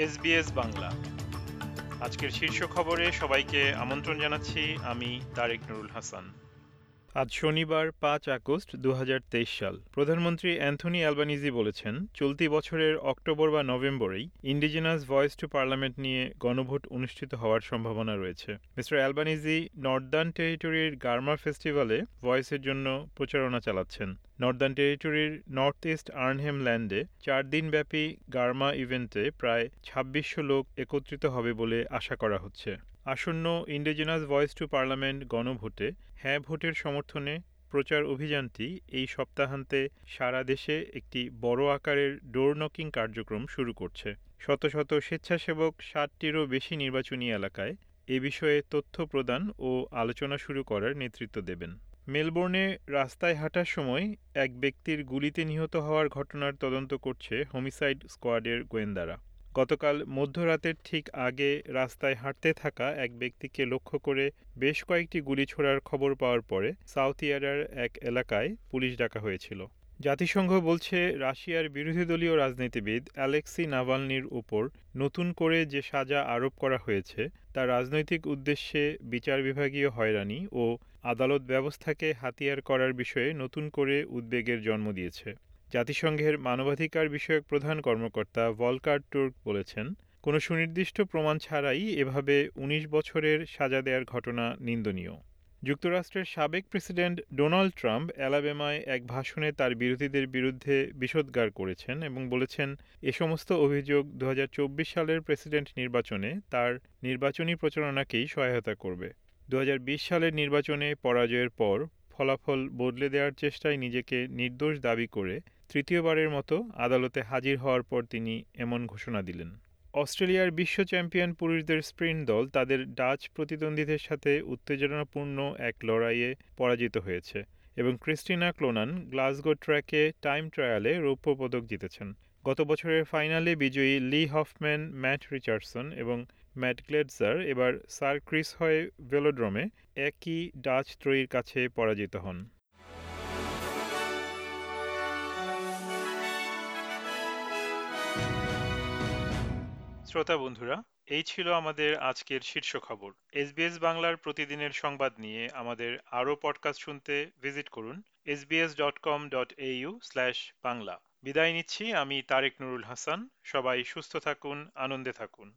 SBS Bangla. আজকের শীর্ষ খবরে সবাইকে আমন্ত্রণ জানাচ্ছি, আমি তারেক নুরুল হাসান। আজ শনিবার, পাঁচ আগস্ট দু হাজার তেইশ সাল। প্রধানমন্ত্রী অ্যান্থনি অ্যালবানিজি বলেছেন, চলতি বছরের অক্টোবর বা নভেম্বরেই ইন্ডিজিনাস ভয়েস টু পার্লামেন্ট নিয়ে গণভোট অনুষ্ঠিত হওয়ার সম্ভাবনা রয়েছে। মিস্টার অ্যালবানিজি নর্দার্ন টেরিটরির গার্মা ফেস্টিভ্যালে ভয়েসের জন্য প্রচারণা চালাচ্ছেন। নর্দার্ন টেরিটরির নর্থ ইস্ট আর্নহেম ল্যান্ডে চার দিনব্যাপী গার্মা ইভেন্টে প্রায় ছাব্বিশশো লোক একত্রিত হবে বলে আশা করা হচ্ছে। আসন্ন ইন্ডিজিনাস ভয়েস টু পার্লামেন্ট গণভোটে হ্যাঁ ভোটের সমর্থনে প্রচার অভিযানটি এই সপ্তাহান্তে সারা দেশে একটি বড় আকারের ডোর নকিং কার্যক্রম শুরু করছে। শত শত স্বেচ্ছাসেবক ষাটটিরও বেশি নির্বাচনী এলাকায় এ বিষয়ে তথ্য প্রদান ও আলোচনা শুরু করার নেতৃত্ব দেবেন। মেলবোর্নে রাস্তায় হাঁটার সময় এক ব্যক্তির গুলিতে নিহত হওয়ার ঘটনার তদন্ত করছে হোমিসাইড স্কোয়াডের গোয়েন্দারা। গতকাল মধ্যরাতের ঠিক আগে রাস্তায় হাঁটতে থাকা এক ব্যক্তিকে লক্ষ্য করে বেশ কয়েকটি গুলি ছোড়ার খবর পাওয়ার পরে সাউথ ইয়ারার এক এলাকায় পুলিশ ডাকা হয়েছিল। জাতিসংঘ বলছে, রাশিয়ার বিরোধী দলীয় রাজনীতিবিদ অ্যালেক্সি নাভালনির উপর নতুন করে যে সাজা আরোপ করা হয়েছে তা রাজনৈতিক উদ্দেশ্যে বিচার বিভাগীয় হয়রানি ও আদালত ব্যবস্থাকে হাতিয়ার করার বিষয়ে নতুন করে উদ্বেগের জন্ম দিয়েছে। জাতিসংঘের মানবাধিকার বিষয়ক প্রধান কর্মকর্তা ভলকার টুর্ক বলেছেন, কোনো সুনির্দিষ্ট প্রমাণ ছাড়াই এভাবে ১৯ বছরের সাজা দেওয়ার ঘটনা নিন্দনীয়। যুক্তরাষ্ট্রের সাবেক প্রেসিডেন্ট ডোনাল্ড ট্রাম্প অ্যালাবেমায় এক ভাষণে তার বিরোধীদের বিরুদ্ধে বিষোদ্গার করেছেন এবং বলেছেন, এ সমস্ত অভিযোগ দু হাজার চব্বিশ সালের প্রেসিডেন্ট নির্বাচনে তার নির্বাচনী প্রচারণাকেই সহায়তা করবে। দু হাজার বিশ সালের নির্বাচনে পরাজয়ের পর ফলাফল বদলে দেওয়ার চেষ্টায় নিজেকে নির্দোষ দাবি করে তৃতীয়বারের মতো আদালতে হাজির হওয়ার পর তিনি এমন ঘোষণা দিলেন। অস্ট্রেলিয়ার বিশ্ব চ্যাম্পিয়ন পুরুষদের স্প্রিন্ট দল তাদের ডাচ প্রতিদ্বন্দ্বীদের সাথে উত্তেজনাপূর্ণ এক লড়াইয়ে পরাজিত হয়েছে এবং ক্রিস্টিনা ক্লোনান গ্লাসগো ট্র্যাকে টাইম ট্রায়ালে রৌপ্য পদক জিতেছেন। গত বছরের ফাইনালে বিজয়ী লি হফম্যান, ম্যাট রিচার্ডসন এবং ম্যাট গ্লেডজার এবার সার ক্রিস হয়ে ভেলোড্রমে, একই ডাচ ত্রয়ীর কাছে পরাজিত হন। শ্রোতা বন্ধুরা, এই ছিল আমাদের আজকের শীর্ষ খবর। এসবিএস বাংলার প্রতিদিনের সংবাদ নিয়ে আমাদের আরও পডকাস্ট শুনতে ভিজিট করুন SBS dot com dot AU slash Bangla. বিদায় নিচ্ছি, আমি তারেক নুরুল হাসান। সবাই সুস্থ থাকুন, আনন্দে থাকুন।